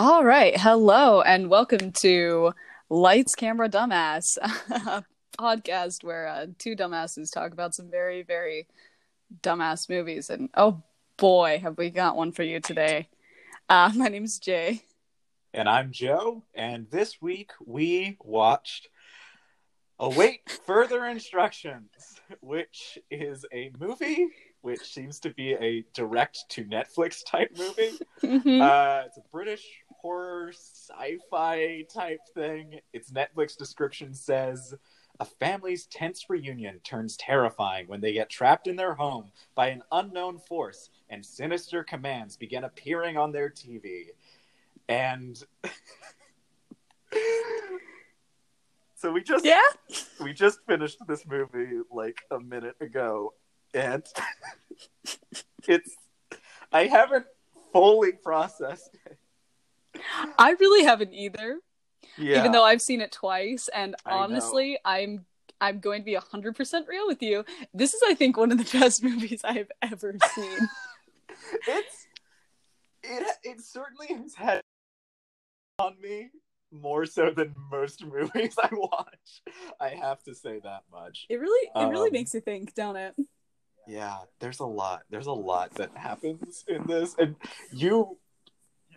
All right. Hello and welcome to Lights Camera Dumbass, a podcast where uh, two dumbasses talk about some very, very dumbass movies. And oh boy, have we got one for you today. Uh, my name's Jay. And I'm Joe. And this week we watched Await Further Instructions, which is a movie which seems to be a direct to Netflix type movie. Mhm. Uh, it's a British horror sci-fi type thing. Its Netflix description says a family's tense reunion turns terrifying when they get trapped in their home by an unknown force and sinister commands begin appearing on their TV. And so we just yeah? we just finished this movie like a minute ago and it's I haven't fully processed. I really haven't either, Yeah. even though I've seen it twice. And honestly, I'm I'm going to be 100% real with you. This is, I think, one of the best movies I have ever seen. it's it it certainly has had on me more so than most movies I watch. I have to say that much. It really, it really Um, makes you think, don't it? Yeah, there's a lot. There's a lot that happens in this, and you,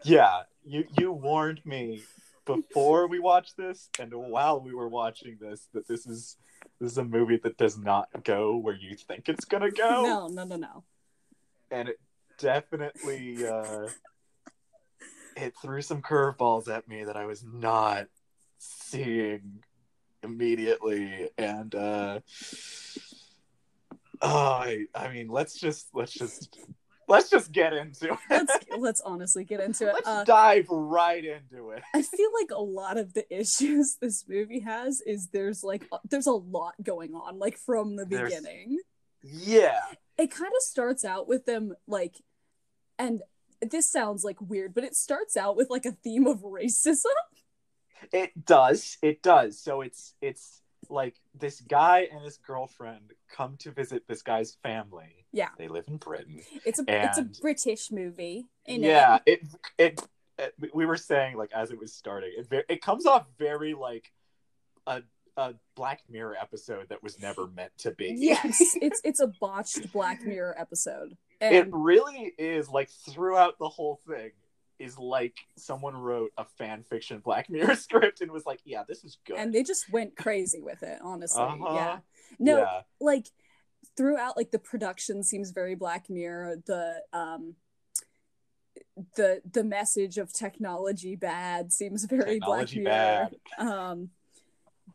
yeah, you you warned me before we watched this, and while we were watching this, that this is this is a movie that does not go where you think it's gonna go, No, no, no, no. and it definitely uh, it threw some curveballs at me that I was not seeing immediately, and uh, oh, I, I mean, let's just let's just let's just get into it. Let's let's honestly get into it. Let's Uh, dive right into it. I feel like a lot of the issues this movie has is there's like there's a lot going on like from the There's- beginning. Yeah, It kind of starts out with them like and this sounds like weird, but it starts out with like a theme of racism. it does. It does. So it's it's like this guy and his girlfriend come to visit this guy's family. Yeah. They live in Britain. It's a it's a British movie. Yeah, it, it it we were saying like as it was starting, it it comes off very like a a Black Mirror episode that was never meant to be. Yes, it's it's a botched Black Mirror episode. it really is like throughout the whole thing is like someone wrote a fan fiction Black Mirror script and was like, yeah, this is good. and they just went crazy with it, honestly. Uh-huh. Yeah. No, yeah. like throughout like the production seems very black mirror the um the the message of technology bad seems very Technology black mirror um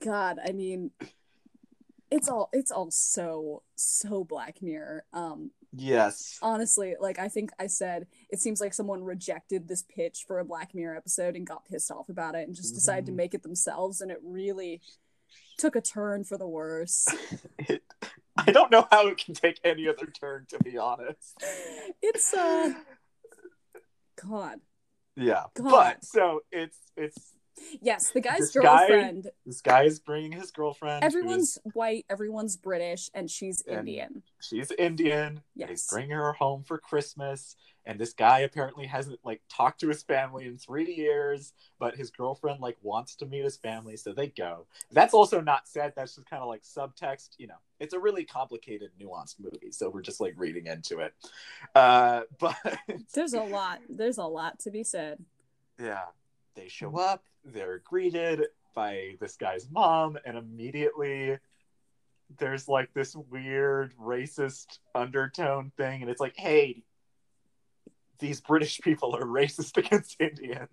god i mean it's all it's all so so black mirror um Yes. honestly like i think i said it seems like someone rejected this pitch for a black mirror episode and got pissed off about it and just decided to Mhm. make it themselves and it really took a turn for the worse It, I don't know how it can take any other turn, to be honest. it's uh god Yeah, God. but so it's it's yes the guy's This guy- girlfriend this guy is bringing his girlfriend. everyone's white everyone's british and she's And- indian she's Indian. Yes. He's bringing her home for Christmas. And this guy apparently hasn't like talked to his family in three years, but his girlfriend like wants to meet his family, so they go. That's also not said. That's just kind of like subtext. You know, it's a really complicated, nuanced movie, so we're just like reading into it. Uh, but there's a lot there's a lot to be said yeah, they show up. They're greeted by this guy's mom, and immediately there's like this weird racist undertone thing, and it's like, hey, these British people are racist against Indians.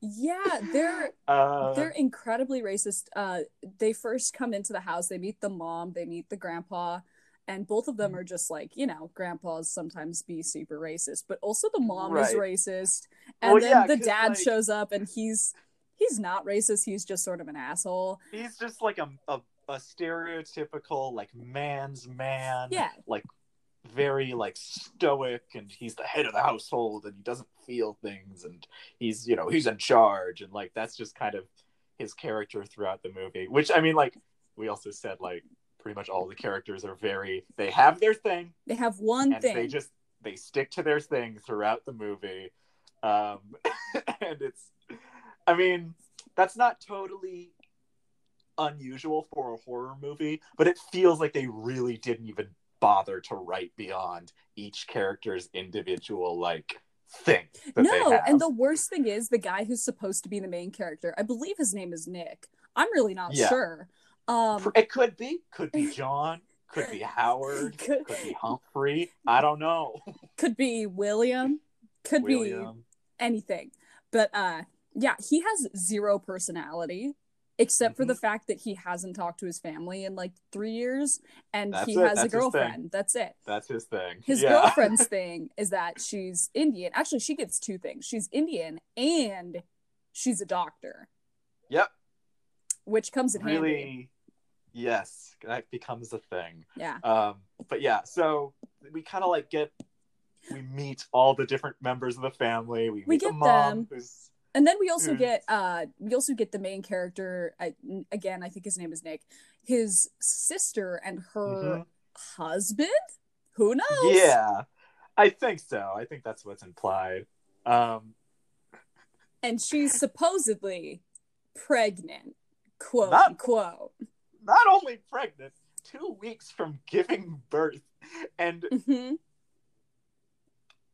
yeah they're Uh, they're incredibly racist uh they first come into the house they meet the mom they meet the grandpa and both of them Mm-hmm. are just like you know grandpas sometimes be super racist but also the mom is racist and Well, then yeah, the dad like- shows up and he's he's not racist he's just sort of an asshole he's just like a, a a stereotypical like man's man. Yeah. like very like stoic and he's the head of the household and he doesn't feel things and he's you know he's in charge and like that's just kind of his character throughout the movie which i mean like we also said like pretty much all the characters are very they have their thing they have one and thing they just they stick to their thing throughout the movie Um, and it's, I mean, that's not totally unusual for a horror movie, but it feels like they really didn't even bother to write beyond each character's individual like thing. No, and the worst thing is the guy who's supposed to be the main character. I believe his name is Nick. I'm really not Yeah. sure. Um, it could be, could be John, could be Howard, could, could be Humphrey. I don't know. could be William, could be anything. But uh, yeah, he has zero personality. Except for Mm-hmm. the fact that he hasn't talked to his family in like three years, and That's he it. has That's a girlfriend. That's it. That's his thing. His yeah. girlfriend's thing is that she's Indian. Actually, she gets two things. She's Indian and she's a doctor, Yep. which comes in handy. Really. Yes, that becomes a thing. Yeah. Um, but yeah, so we kind of like get we meet all the different members of the family. We, We meet the get mom, them. who's And then we also Mm. get uh we also get the main character I, again, I think his name is Nick. His sister and her Mhm. husband? Who knows? yeah, I think so. I think that's what's implied. Um, And she's supposedly pregnant. Quote Not- unquote. not only pregnant, two weeks from giving birth, and hmm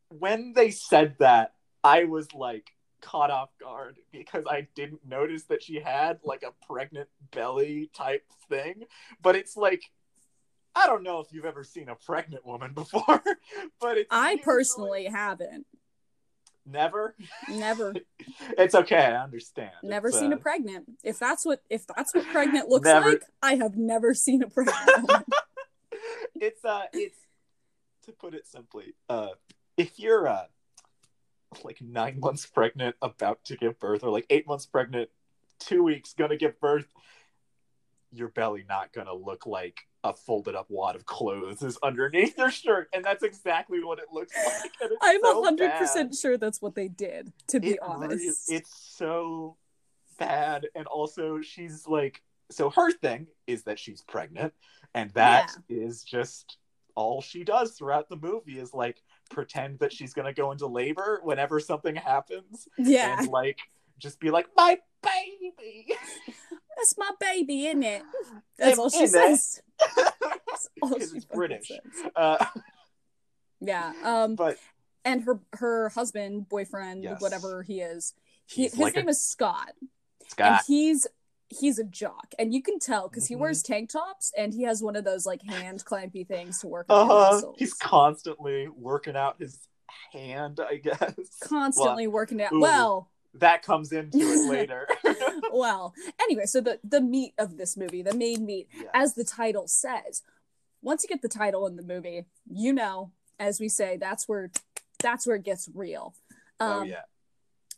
when they said that, I was like caught off guard because I didn't notice that she had like a pregnant belly type thing. But it's like, I don't know if you've ever seen a pregnant woman before, but it's I personally haven't. never. Never It's okay, I understand. never It's, seen uh, a pregnant. If that's what if that's what pregnant looks Never- like, I have never seen a pregnant it's uh it's to put it simply uh if you're uh like nine months pregnant about to give birth or like eight months pregnant two weeks gonna give birth. Your belly not gonna look like a folded up wad of clothes is underneath your shirt and that's exactly what it looks like I'm a hundred percent sure that's what they did, to be It honest. it's so bad and also she's like so her thing is that she's pregnant and that is just all she does throughout the movie is like pretend that she's gonna go into labor whenever something happens yeah. and like just be like my baby That's my baby, isn't it? That's all she says. Because it's british uh, Yeah. Um but and her her husband, boyfriend, Yes. whatever he is, he, his like a- name is Scott. And scott he's he's a jock. And you can tell because he Mhm. wears tank tops and he has one of those like hand clampy things to work on his uh-huh muscles. he's constantly working out his hand i guess constantly working out. ooh. Well, that comes into it later well. Anyway, so the the meat of this movie, the main meat, Yeah. as the title says, once you get the title in the movie, you know, as we say, that's where that's where it gets real. Um, oh yeah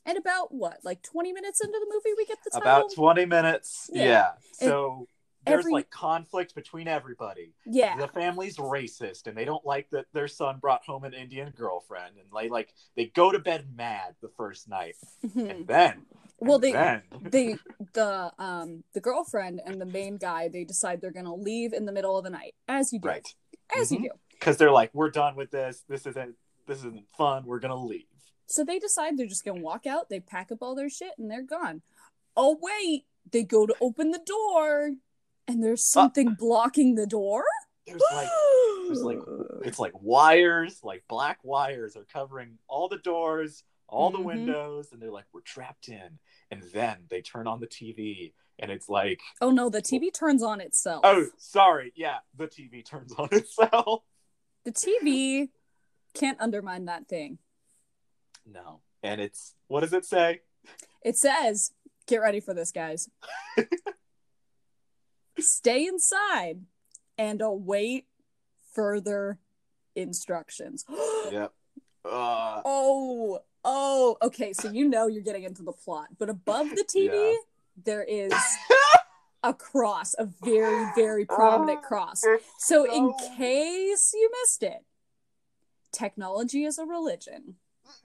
And about what, like twenty minutes into the movie, we get the title. about 20 minutes Yeah. yeah, so there's every- like conflict between everybody yeah, the family's racist and they don't like that their son brought home an indian girlfriend and they like they go to bed mad the first night Mhm. and then well, and they then they the um the girlfriend and the main guy they decide they're gonna leave in the middle of the night, as you do, right as Mhm. you do. because they're like we're done with this this isn't this isn't fun we're gonna leave So they decide they're just gonna walk out. They pack up all their shit and they're gone. Oh wait, they go to open the door, and there's something blocking the door. there's like there's like it's like wires like black wires are covering all the doors all the Mhm. windows and they're like we're trapped in and then they turn on the tv and it's like oh no, the TV turns on itself. oh sorry yeah the tv turns on itself The TV can't undermine that thing. No and it's what does it say It says, "Get ready for this, guys. Stay inside and await further instructions." yep uh, Oh, oh, okay. So you know you're getting into the plot, but above the TV, Yeah. there is a cross, a very, very prominent Oh, cross. it's So, in case you missed it, technology is a religion.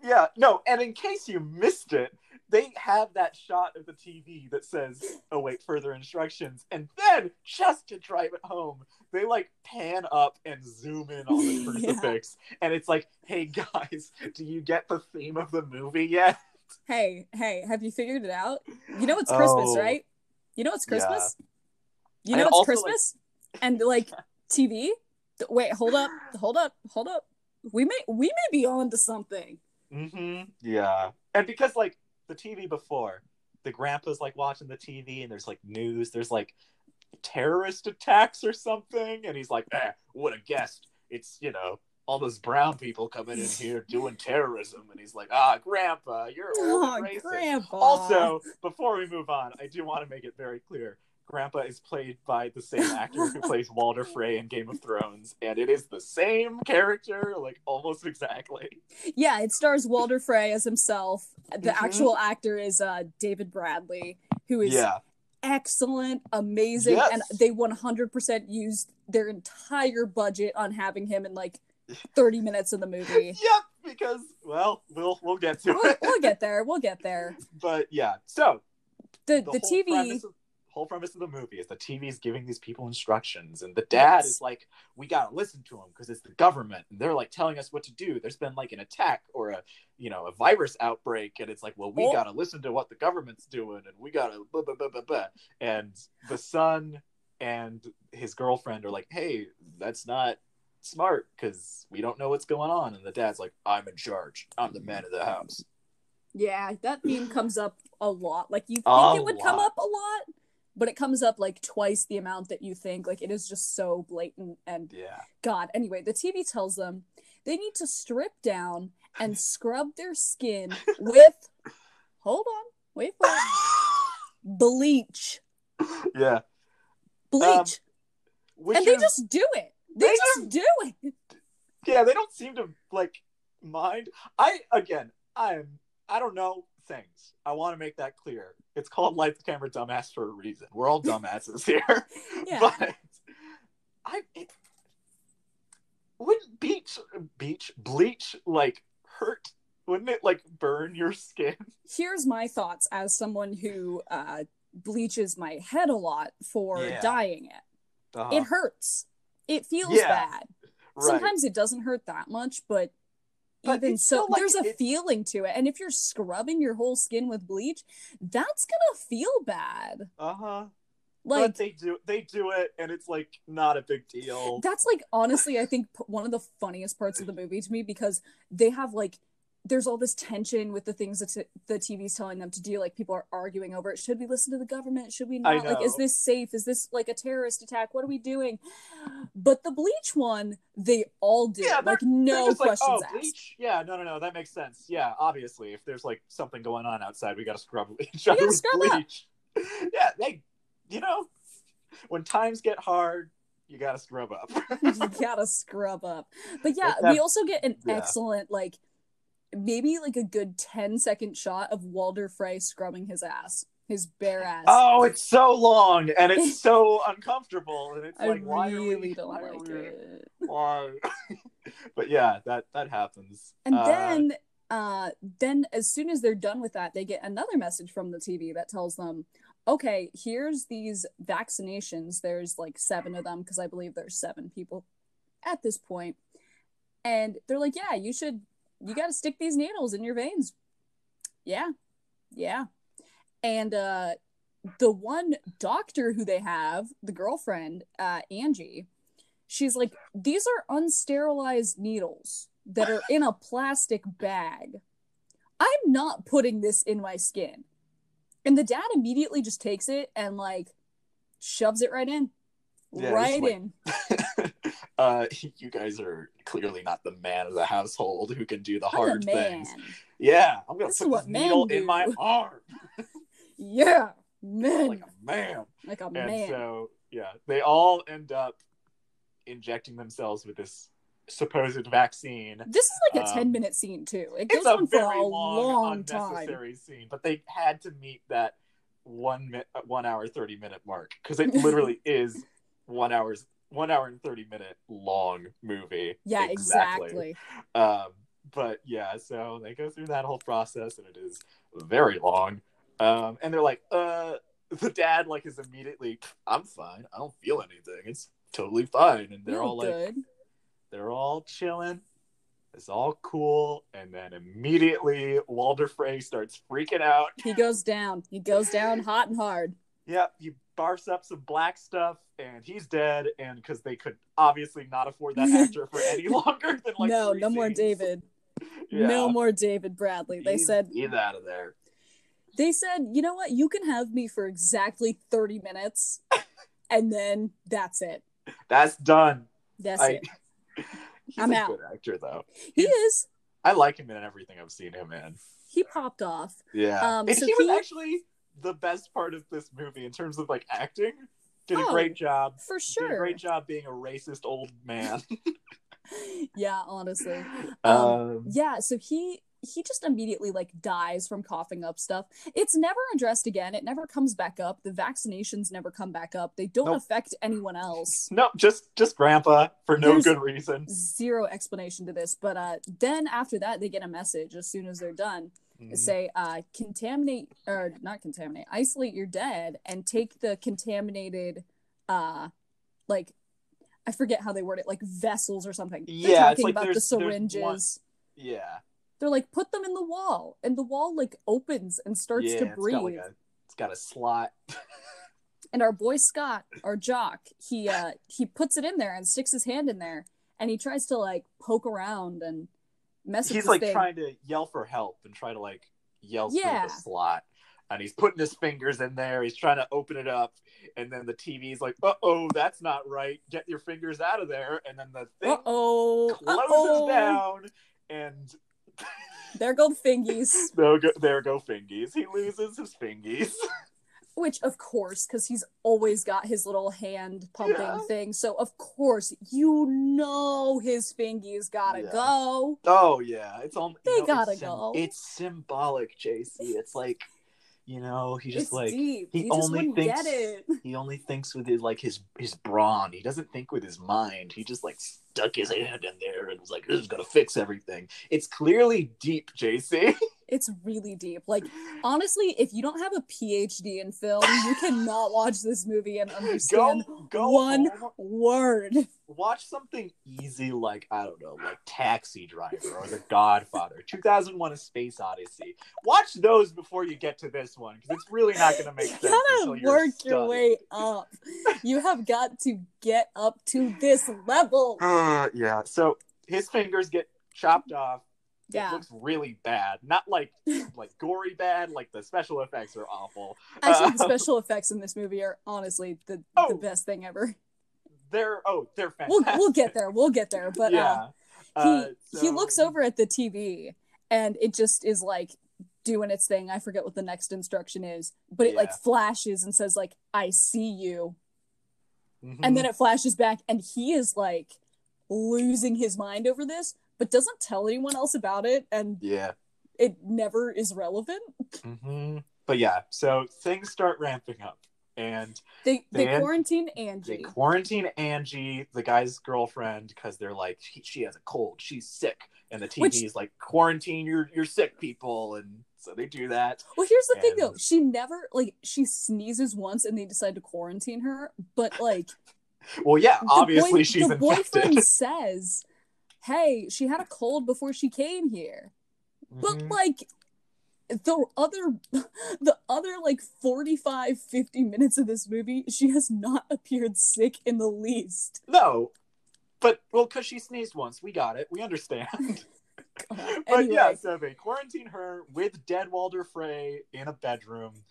Yeah no and in case you missed it they have that shot of the TV that says oh, await further instructions, and then just to drive it home, they like pan up and zoom in on the Yeah. crucifix, and it's like, hey guys, do you get the theme of the movie yet? Hey, hey, have you figured it out? You know it's Christmas, Oh. right? You know it's Yeah. Christmas? You And know it's also, like- Christmas? and like TV? Wait, hold up, hold up, hold up. We may we may be on to something. Mm-hmm. Yeah. And because like the TV before, the grandpa's like watching the TV and there's like news, there's like terrorist attacks or something, and he's like, eh, would have guessed. It's, you know, all those brown people coming in here doing terrorism. And he's like, ah, grandpa, you're Oh, racist. grandpa. Also, before we move on, I do want to make it very clear. Grandpa is played by the same actor who plays Walder Frey in Game of Thrones, and it is the same character, like almost exactly. Yeah, it stars Walder Frey as himself. The Mhm. actual actor is uh David Bradley, who is Yeah, excellent, amazing, Yes. and they 100% used their entire budget on having him in like 30 minutes of the movie. yep. Because well, we'll we'll get to We'll, it. we'll get there. We'll get there. But yeah, so The the, the, TV of, whole premise of the movie is the TV is giving these people instructions, and the dad Yes. is like, "We gotta listen to them because it's the government, and they're like telling us what to do." There's been like an attack or a you know a virus outbreak, and it's like, "Well, we Oh. gotta listen to what the government's doing, and we gotta blah blah blah blah blah." And the son and his girlfriend are like, "Hey, that's not." smart because we don't know what's going on and the dad's like i'm in charge i'm the man of the house Yeah, that theme comes up a lot. Like you think A it would come up a lot, but it comes up like twice the amount that you think. Like it is just so blatant and yeah God. Anyway, the TV tells them they need to strip down and scrub their skin with hold on, wait for it. Bleach. yeah Bleach. Um, which and they just do it. They, They just do it. yeah they don't seem to like mind i again i'm i don't know things i want to make that clear it's called lights camera dumbass for a reason we're all dumbasses here Yeah. but i it, wouldn't beach beach bleach like hurt wouldn't it like burn your skin Here's my thoughts as someone who uh bleaches my head a lot for Yeah. dyeing it. Uh-huh. It hurts. It feels Yeah. bad. Right. Sometimes it doesn't hurt that much, but, But even so, like, there's a feeling to it. And if you're scrubbing your whole skin with bleach, that's gonna feel bad. uh-huh Like but they do they do it and it's like not a big deal that's like honestly, I think one of the funniest parts of the movie to me because they have like there's all this tension with the things that t- the TV's telling them to do. Like people are arguing over it. Should we listen to the government? Should we not? Like, is this safe? Is this like a terrorist attack? What are we doing? But the bleach one, they all do. Yeah, like no just like, oh, questions oh, asked. bleach? Yeah, no, no, no, that makes sense. Yeah, obviously, if there's like something going on outside, we gotta scrub each other with scrub up. bleach. yeah, they, you know, when times get hard, you gotta scrub up. you gotta scrub up. But yeah, we also get an yeah. excellent like maybe like a good 10 second shot of Walder Frey scrubbing his ass, his bare ass. oh, it's so long and it's so uncomfortable, and it's I like, why are really we, don't why like it. Why? but yeah, that that happens. And Uh, then uh then as soon as they're done with that, they get another message from the TV that tells them, "Okay, here's these vaccinations. There's like 7 of them because I believe there's 7 people at this point." And they're like, "Yeah, you should you got to stick these needles in your veins." Yeah. Yeah. And uh the one doctor who they have, the girlfriend, uh Angie, she's like, these are unsterilized needles that are in a plastic bag. I'm not putting this in my skin. And the dad immediately just takes it and like shoves it right in. Yeah, right like- in. uh, you guys are clearly not the man of the household who can do the I'm hard the things. Yeah, I'm gonna This is put this needle men in my arm Yeah. Man. like a man. Like a And man. so, yeah, they all end up injecting themselves with this supposed vaccine. this is like a um, 10 minute scene too. It goes It's a on for very a long, long time. unnecessary scene, but they had to meet that one mi- uh, one hour thirty minute mark because it literally is one hour's one hour and thirty minute long movie. Yeah, exactly. Um, but yeah, so they go through that whole process, and it is very long. Um, and they're like, uh, the dad like is immediately, I'm fine. I don't feel anything. It's totally fine. And they're Feel all like, good. they're all chilling. It's all cool. And then immediately Walder Frey starts freaking out. He goes down. He goes down hot and hard. Yep, he barfs up some black stuff and he's dead. And because they could obviously not afford that actor for any longer than like no, no more scenes. David. Yeah. No more David Bradley. They He's- said he's out of there. they said, you know what, you can have me for exactly 30 minutes and then that's it. That's done. That's I, it. he's I'm a out. good actor though. He is. I like him in everything I've seen him in. He popped off. Yeah, Um, and so he was he- actually the best part of this movie in terms of like acting. Did a Oh, great job. For Did a sure. great job being a racist old man. yeah, honestly. um, Yeah, so he he just immediately like dies from coughing up stuff. It's never addressed again. It never comes back up. The vaccinations never come back up. They don't Nope. affect anyone else. no, just just Grandpa for no There's- good reason. Zero explanation to this. But uh then after that they get a message as soon as they're done. Mhm. Say uh contaminate or not contaminate, isolate your dead and take the contaminated uh like I forget how they word it, like vessels or something. They're Yeah, it's talking like about the syringes. one- Yeah, they're like put them in the wall and the wall like opens and starts yeah, to it's breathe got like a it's got a slot. and our boy scott our jock he uh he puts it in there and sticks his hand in there and he tries to like poke around and He's like thing. trying to yell for help and try to like yell Yeah. through the slot. And he's putting his fingers in there. He's trying to open it up, and then the TV's like, "Uh oh, that's not right. Get your fingers out of there." And then the thing uh-oh closes uh-oh. down, and there go fingies there go, there go fingies. He loses his fingies. which of course because he's always got his little hand pumping Yeah. thing so of course you know his fingies gotta Yeah. go Oh yeah, it's all They you know, gotta it's go. It's symbolic, JC. It's like, you know, he just it's like deep he he, just only thinks get it he only thinks with his like his his brawn. He doesn't think with his mind. He just like stuck his hand in there and was like, "This is gonna fix everything." It's clearly deep, JC. It's really deep. Like honestly, if you don't have a PhD in film, you cannot watch this movie and understand go one home, word. watch something easy like I don't know, like Taxi Driver or The Godfather, 2001: A Space Odyssey. Watch those before you get to this one because it's really not gonna make You sense until gotta you're work your way up. You have got to get up to this level. Uh, yeah. So his fingers get chopped off. Yeah. It looks really bad. Not like like gory bad. Like the special effects are awful. Actually, the Uh, special effects in this movie are honestly the, Oh. the best thing ever. they're oh they're We'll fantastic. we'll get there. We'll get there. But uh, yeah. he Uh, he looks over at the TV and it just is like doing its thing. I forget what the next instruction is, but it like flashes and says like I see you. Mhm. And then it flashes back and he is like losing his mind over this, but doesn't tell anyone else about it and yeah. it never is relevant. hmm But yeah, so things start ramping up, and They they They- quarantine Angie. they quarantine Angie, the guy's girlfriend, because they're like, she, she has a cold, she's sick, and the TV Which- is like, quarantine your your sick people, and so they do that. Well, here's the thing though. She never like she sneezes once and they decide to quarantine her, but like Well, yeah, obviously boy- she's the infected. boyfriend says, "Hey, she had a cold before she came here." But Mhm. like the other the other like 45 50 minutes of this movie, she has not appeared sick in the least. No, but well, because she sneezed once, we got it. We understand. But Anyway, yeah, so they quarantine her with dead Walder Frey in a bedroom.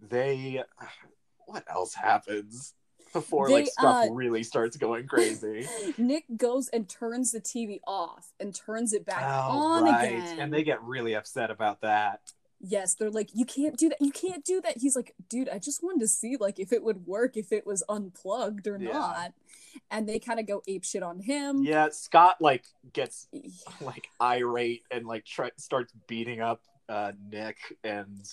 They, what else happens before like stuff uh, really starts going crazy? Nick goes and turns the TV off and turns it back Oh, on right. again. And they get really upset about that. yes, they're like, you can't do that. You can't do that. He's like, dude, I just wanted to see like if it would work if it was unplugged or Yeah. not. And they kind of go ape shit on him. Yeah, Scott like gets like irate and like try- starts beating up uh, Nick, and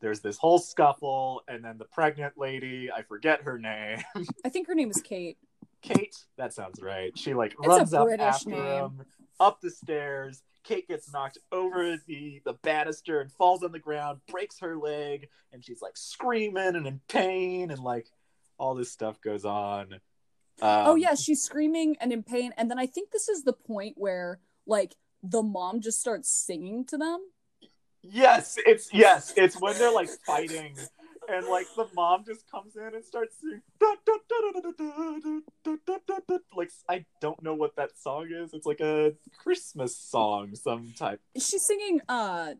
there's this whole scuffle, and then the pregnant lady, I forget her name. I think her name is Kate. Kate, that sounds right. She like It's runs up after name. him, up the stairs. Kate gets knocked over the the banister and falls on the ground, breaks her leg, and she's like screaming and in pain, and like all this stuff goes on. Um, oh yeah, she's screaming and in pain, and then I think this is the point where like the mom just starts singing to them. Yes, it's yes, it's when they're like fighting, and like the mom just comes in and starts singing. Like I don't know what that song is. It's like a Christmas song, some type. She's singing uh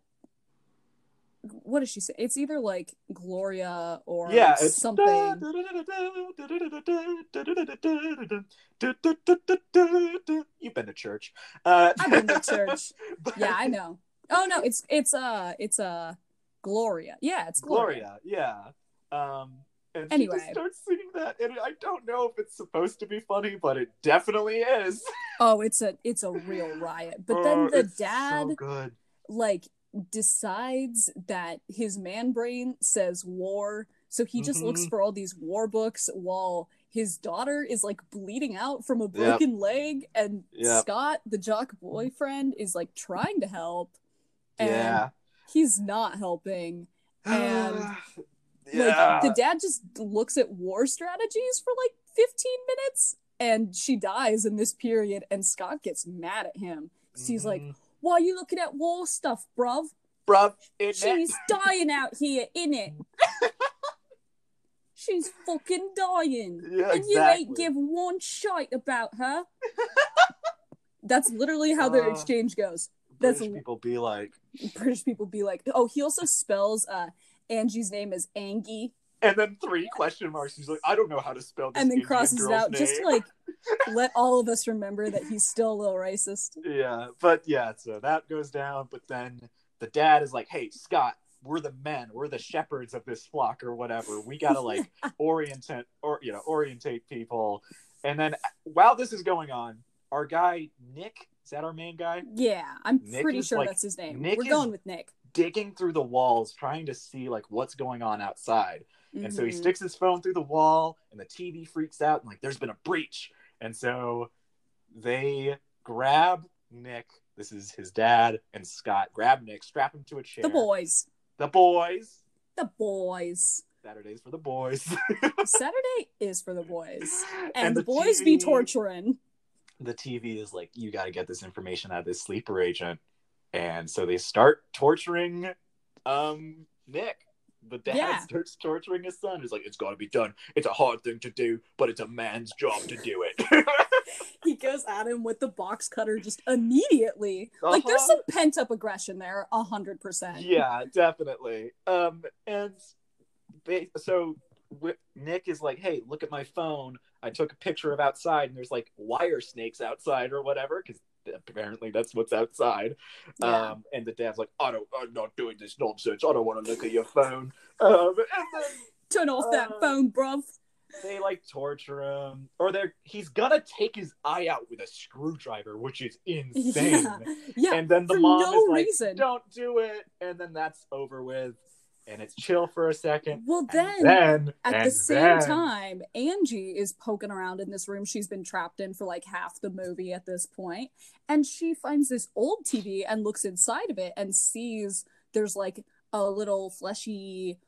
what does she say? It's either like Gloria or Yeah, it's something. You've been to church. Uh, I've been to church. but- Yeah, I know. Oh no, it's it's uh it's uh Gloria. Yeah, it's Gloria. Gloria, yeah. Um, and she Anyway. just starts singing that, and I don't know if it's supposed to be funny, but it definitely is. Oh, it's a it's a real riot. But Oh, then the dad so good. like decides that his man brain says war, so he just looks Mhm. for all these war books while his daughter is like bleeding out from a broken leg and Yep. Scott, the jock boyfriend, is like trying to help and Yeah. he's not helping. And, yeah. Like the dad just looks at war strategies for like 15 minutes and she dies in this period and Scott gets mad at him. He's like, Mhm. "Why are you looking at war stuff, bruv? bruv, it, She's dying out here, innit? She's fucking dying. Yeah, and you ain't give one shite about her. That's literally how their Uh, exchange goes. That's British people be like, British people be like, oh, he also spells uh Angie's name as Angie and then three question marks. He's like, I don't know how to spell this. and then Indian crosses it out just to like let all of us remember that he's still a little racist. Yeah, but yeah, so that goes down. But then the dad is like, "Hey, Scott, we're the men, we're the shepherds of this flock, or whatever. We gotta like orientate, or you know, orientate people." And then while this is going on, our guy Nick is that our main guy Yeah, I'm Nick pretty sure like- that's his name. Nick We're going with Nick. digging through the walls, trying to see like what's going on outside. And so he Mhm. sticks his phone through the wall, and the TV freaks out, and like, there's been a breach. And so they grab Nick. This is his dad and Scott. Grab Nick, strap him to a chair. the boys. The boys. The boys. Saturdays for the boys. Saturday is for the boys. And, And the, the boys be torturing. The TV is like, you got to get this information out of this sleeper agent. And so they start torturing um Nick. The dad Yeah. starts torturing his son. He's like, it's got to be done. It's a hard thing to do, but it's a man's job to do it. He goes at him with the box cutter just immediately. Like there's Uh-huh. some pent up aggression there, a hundred percent. yeah, definitely. Um, and they, so Nick is like, "Hey, look at my phone. I took a picture of outside, and there's like wire snakes outside or whatever, because apparently that's what's outside." Yeah. Um, and the dad's like, "I don't, I'm not doing this nonsense. I don't want to look at your phone." Um, and then Turn off that Uh, phone, bruv. they like torture him, or they're he's gonna take his eye out with a screwdriver, which is insane. Yeah. Yeah. And then the mom no is like, reason. "Don't do it," and then that's over with, and it's chill for a second. Well, then, then at the same then- time, Angie is poking around in this room she's been trapped in for like half the movie at this point, and she finds this old TV and looks inside of it and sees there's like a little fleshy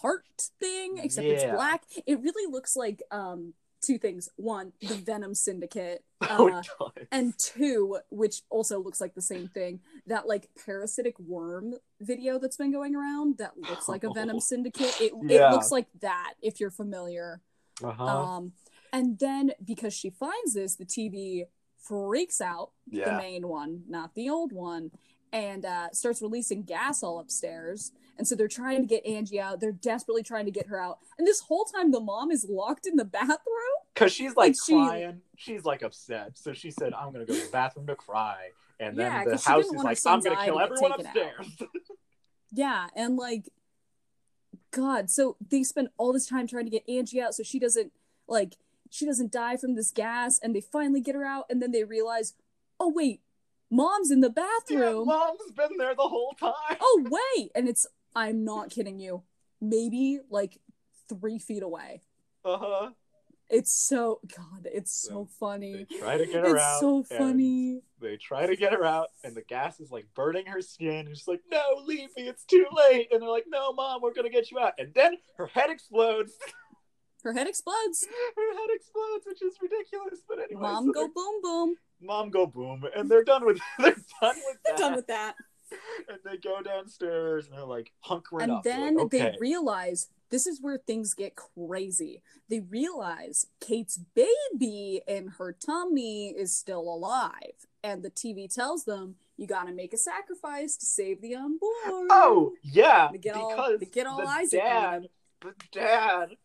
heart thing, except it's black. It really looks like um two things. One, the Venom Symbiote. Oh, Uh, does. and two, which also looks like the same thing, that like parasitic worm video that's been going around that looks like a Venom Symbiote. It, Yeah. it looks like that if you're familiar. Uh-huh. Um, and then because she finds this, the TV freaks out, yeah. the main one, not the old one, and uh, starts releasing gas all upstairs. And so they're trying to get Angie out. They're desperately trying to get her out. And this whole time, the mom is locked in the bathroom. Because she's like Like, she- crying. She's like upset. So she said, I'm going to go to the bathroom to cry. And then Yeah, the she house is like, I'm going to kill everyone upstairs. Yeah, and like, God, so they spend all this time trying to get Angie out so she doesn't like she doesn't die from this gas, and they finally get her out, and then they realize, oh wait, mom's in the yeah, bathroom. mom's been there the whole time. oh wait, and it's I'm not kidding you, maybe like three feet away. Uh-huh. It's so God, it's so They funny. try to get her It's out. so funny. They try to get her out, and the gas is like burning her skin. And she's like, "No, leave me! It's too late." And they're like, "No, mom, we're gonna get you out." And then her head explodes. Her head explodes. her head explodes, which is ridiculous. But anyway, Mom so go boom boom. mom go boom, and they're done with they're done with They're that. done with that. and they go downstairs and they're like hunkering And up. Then like, they realize this is where things get crazy. They realize Kate's baby in her tummy is still alive. And the TV tells them you gotta make a sacrifice to save the unborn. Oh yeah, They get all- because they get all the on dad, the dad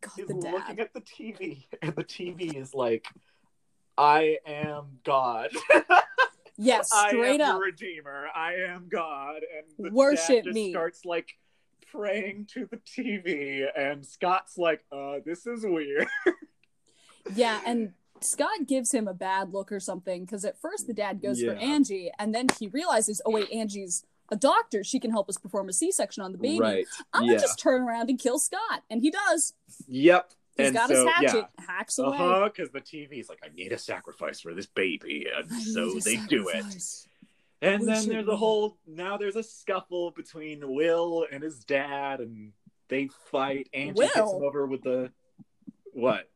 God, is the looking at the TV, and the TV is like, "I am God. Yes, I straight am up. the Redeemer. I am God." And the Worship dad just me. starts like praying to the TV, and Scott's like, "Uh, this is weird." Yeah, and Scott gives him a bad look or something because at first the dad goes for Angie, and then he realizes, oh wait, Angie's a doctor. She can help us perform a C-section on the baby. I'm gonna just turn around and kill Scott, and he does. Yep. He's and got so, his hatchet, Yeah. hacks away. Uh huh. Because the TV's like, I need a sacrifice for this baby, and I so they do it. And We then there's a whole now there's a scuffle between Will and his dad, and they fight. Angie hits Will? him over with the what?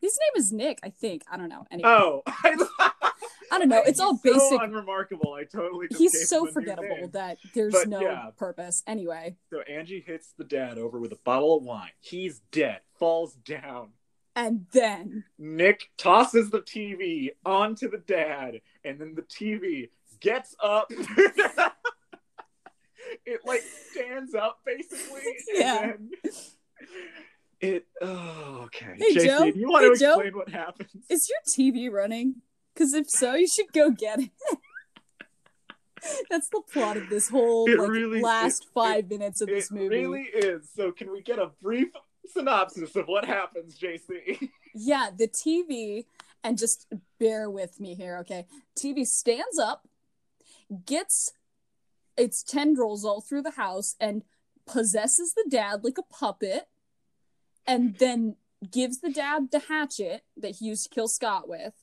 His name is Nick, I think. I don't know. Anyway, Oh, I don't know. It's all so basic. unremarkable. I totally. Just He's so him a new forgettable that there's But, no yeah. purpose. Anyway, So Angie hits the dad over with a bottle of wine. He's dead. Falls down. and then Nick tosses the TV onto the dad, and then the TV gets up. it like stands up basically. Yeah. It. Oh, okay. Hey, JC, Joe. do you want Hey, to Joe. explain what happens? is your TV running? Because if so, you should go get it. That's the plot of this whole like really- last it- five minutes of this movie. it movie. really is. So, can we get a brief synopsis of what happens, JC? Yeah, the TV, and just bear with me here, okay? TV stands up, gets its tendrils all through the house, and possesses the dad like a puppet, and then gives the dad the hatchet that he used to kill Scott with,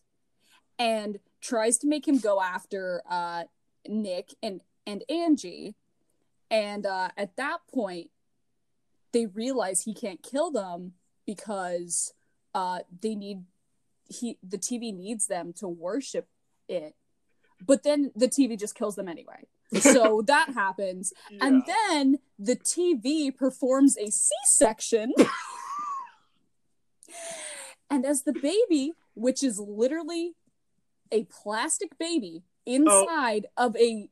and tries to make him go after uh, Nick and and Angie, and uh, at that point, they realize he can't kill them because uh they need he the TV needs them to worship it. But then the TV just kills them anyway. So that happens. And then the TV performs a C-section. and as the baby, which is literally a plastic baby inside of a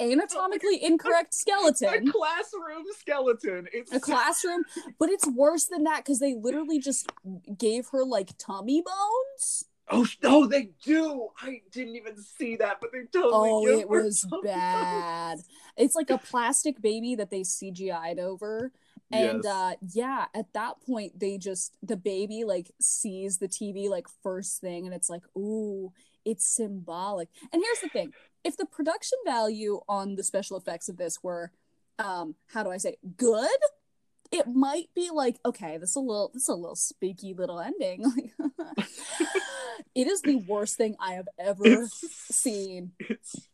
anatomically incorrect skeleton. a classroom skeleton. It's a classroom, but it's worse than that because they literally just gave her like tummy bones. Oh no, they do. I didn't even see that, but they totally. Oh, it was bad. It's like a plastic baby that they CGI'd over. And Yes. uh yeah, at that point they just the baby like sees the TV like first thing and it's like, ooh, it's symbolic. And here's the thing. If the production value on the special effects of this were um how do I say good? It might be like, okay, this is a little this is a little spooky little ending. it is the worst thing I have ever it's seen. It's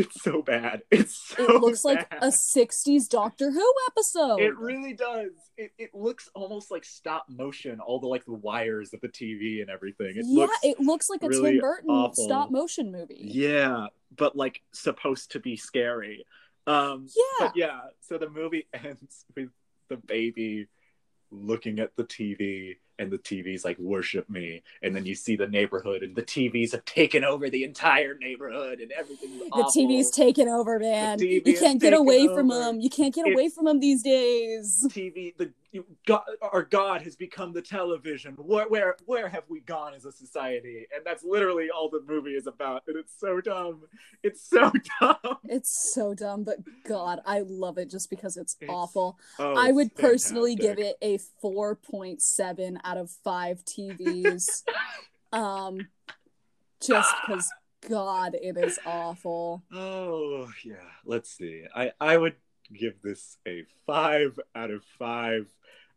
it's so bad. It's so it looks like a 60s Doctor Who episode. It really does. It, it looks almost like stop motion. All the like the wires of the TV and everything. It yeah, looks it looks like a really Tim Burton awful. stop motion movie. yeah, but like supposed to be scary. Um, Yeah. but yeah. So the movie ends with the baby looking at the TV and the TV's like worship me and then you see the neighborhood and the TVs have taken over the entire neighborhood and everything. The awful. TV's taken over, man. You can't get away from them. You can't get It's- away from them these days. TV, the you, God, our God has become the television. Where, where, where have we gone as a society? And that's literally all the movie is about. And it's so dumb. It's so dumb. It's so dumb, but God, I love it just because it's, It's awful. Oh, I would personally give it a 4.7 out of 5 TVs. um just because God, it is awful. Oh yeah. Let's see. I I would give this a five out of five.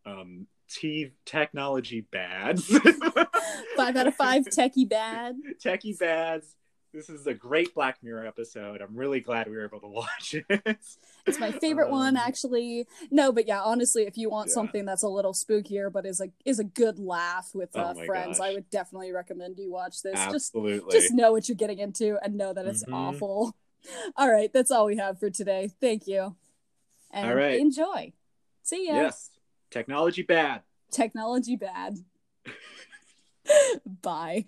Um, T technology bads. Five out of five techie bads. Techie bads. This is a great Black Mirror episode. I'm really glad we were able to watch it. It's my favorite one, Um, actually. No, but yeah, honestly, if you want Yeah. something that's a little spookier but is a is a good laugh with Oh uh, my friends, I would definitely recommend you watch this. Just Absolutely. just know what you're getting into and know that it's Mhm. awful. All right, that's all we have for today. Thank you. And All right. enjoy. See ya. Yes. Technology bad. Technology bad. Bye.